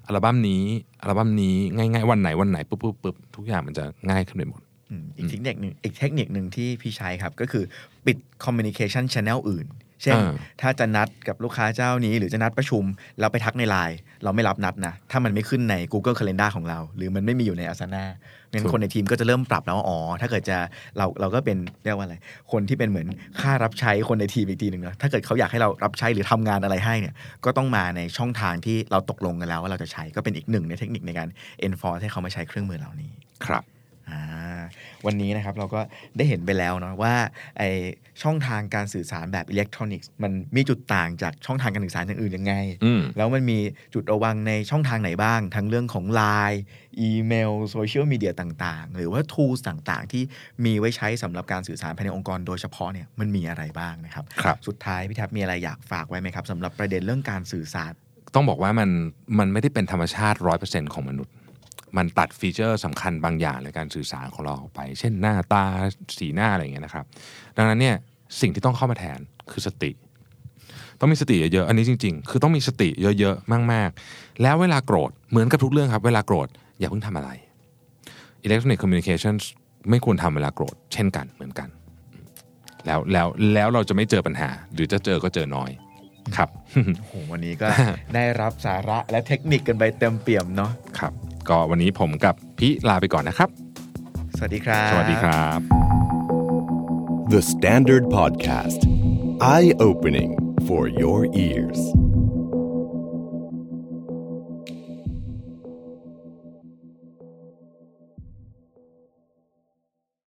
อัลบั้มนี้อัลบั้มนี้ง่ายๆวันไหนวันไหนปุ๊บปุ๊บปุ๊บทุกอย่างมันจะง่ายขึ้นไปหมด อืมอีกเทคนิคหนึ่งอีกเทคนิคหนึ่งที่พี่ใช้ครับ ก็คือปิด communication channel อื่น เช่นอ่าถ้าจะนัดกับลูกค้าเจ้านี้ หรือจะนัดประชุมแล้วไปทักในไลน์เราไม่รับนัดนะ ถ้ามันไม่ขึ้นใน Google Calendar ของเรา หรือมันไม่มีอยู่ใน Asana งั้นคนในทีมก็จะเริ่มปรับแล้วว่าอ๋อ ถ้าเกิดจะเราเราก็เป็นเรียกว่าอะไร คนที่เป็นเหมือนค่ารับใช้คนในทีมอีกทีหนึ่งนะถ้าเกิดเขาอยากให้เรารับใช้หรือทำงานอะไรให้เนี่ยก็ต้องมาในช่องทางที่เราตกลงกันแล้วว่าเราจะใช้ก็เป็นอีกหนึ่งในเทคนิคในการ enforce ให้เขามาใช้เครื่องมือเหล่านี้ครับอ่า วันนี้นะครับเราก็ได้เห็นไปแล้วเนาะว่าไอช่องทางการสื่อสารแบบอิเล็กทรอนิกส์มันมีจุดต่างจากช่องทางการสื่อสารอย่างอื่นยังไงอืมแล้วมันมีจุดระวังในช่องทางไหนบ้าง ทั้งเรื่องของ Line อีเมล social media ต่างๆ หรือว่า tools ต่างๆ ที่มีไว้ใช้สำหรับการสื่อสารภายในองค์กรโดยเฉพาะเนี่ยมันมีอะไรบ้างนะครับครับสุดท้ายพี่แท็บมีอะไรอยากฝากไว้ไหมครับสำหรับประเด็นเรื่องการสื่อสาร ต้องบอกว่ามันมันไม่ได้เป็นธรรมชาติร้อยเปอร์เซ็นของมนุษย์ มันตัดฟีเจอร์สำคัญบางอย่างในการสื่อสารของเราออกไป เช่นหน้าตาสีหน้าอะไรอย่างเงี้ยนะครับ ดังนั้นเนี่ยสิ่งที่ต้องเข้ามาแทนคือสติ ต้องมีสติเยอะๆอันนี้จริง ๆ คือต้องมีสติเยอะๆมากๆ แล้วเวลาโกรธเหมือนกับทุกเรื่องครับ เวลาโกรธอย่าเพิ่งทำอะไร Electronic Communication ไม่ควรทำเวลาโกรธเช่นกันเหมือนกัน แล้วแล้วแล้วเราจะไม่เจอปัญหา หรือจะเจอก็เจอน้อย ครับโอ้โหวันนี้ก็ได้รับสาระและเทคนิคกันไปเต็มเปี่ยมเนาะครับ ก็วันนี้ผมกับพี่ลาไปก่อนนะครับ สวัสดีครับ สวัสดีครับ The Standard Podcast. Eye opening for your ears.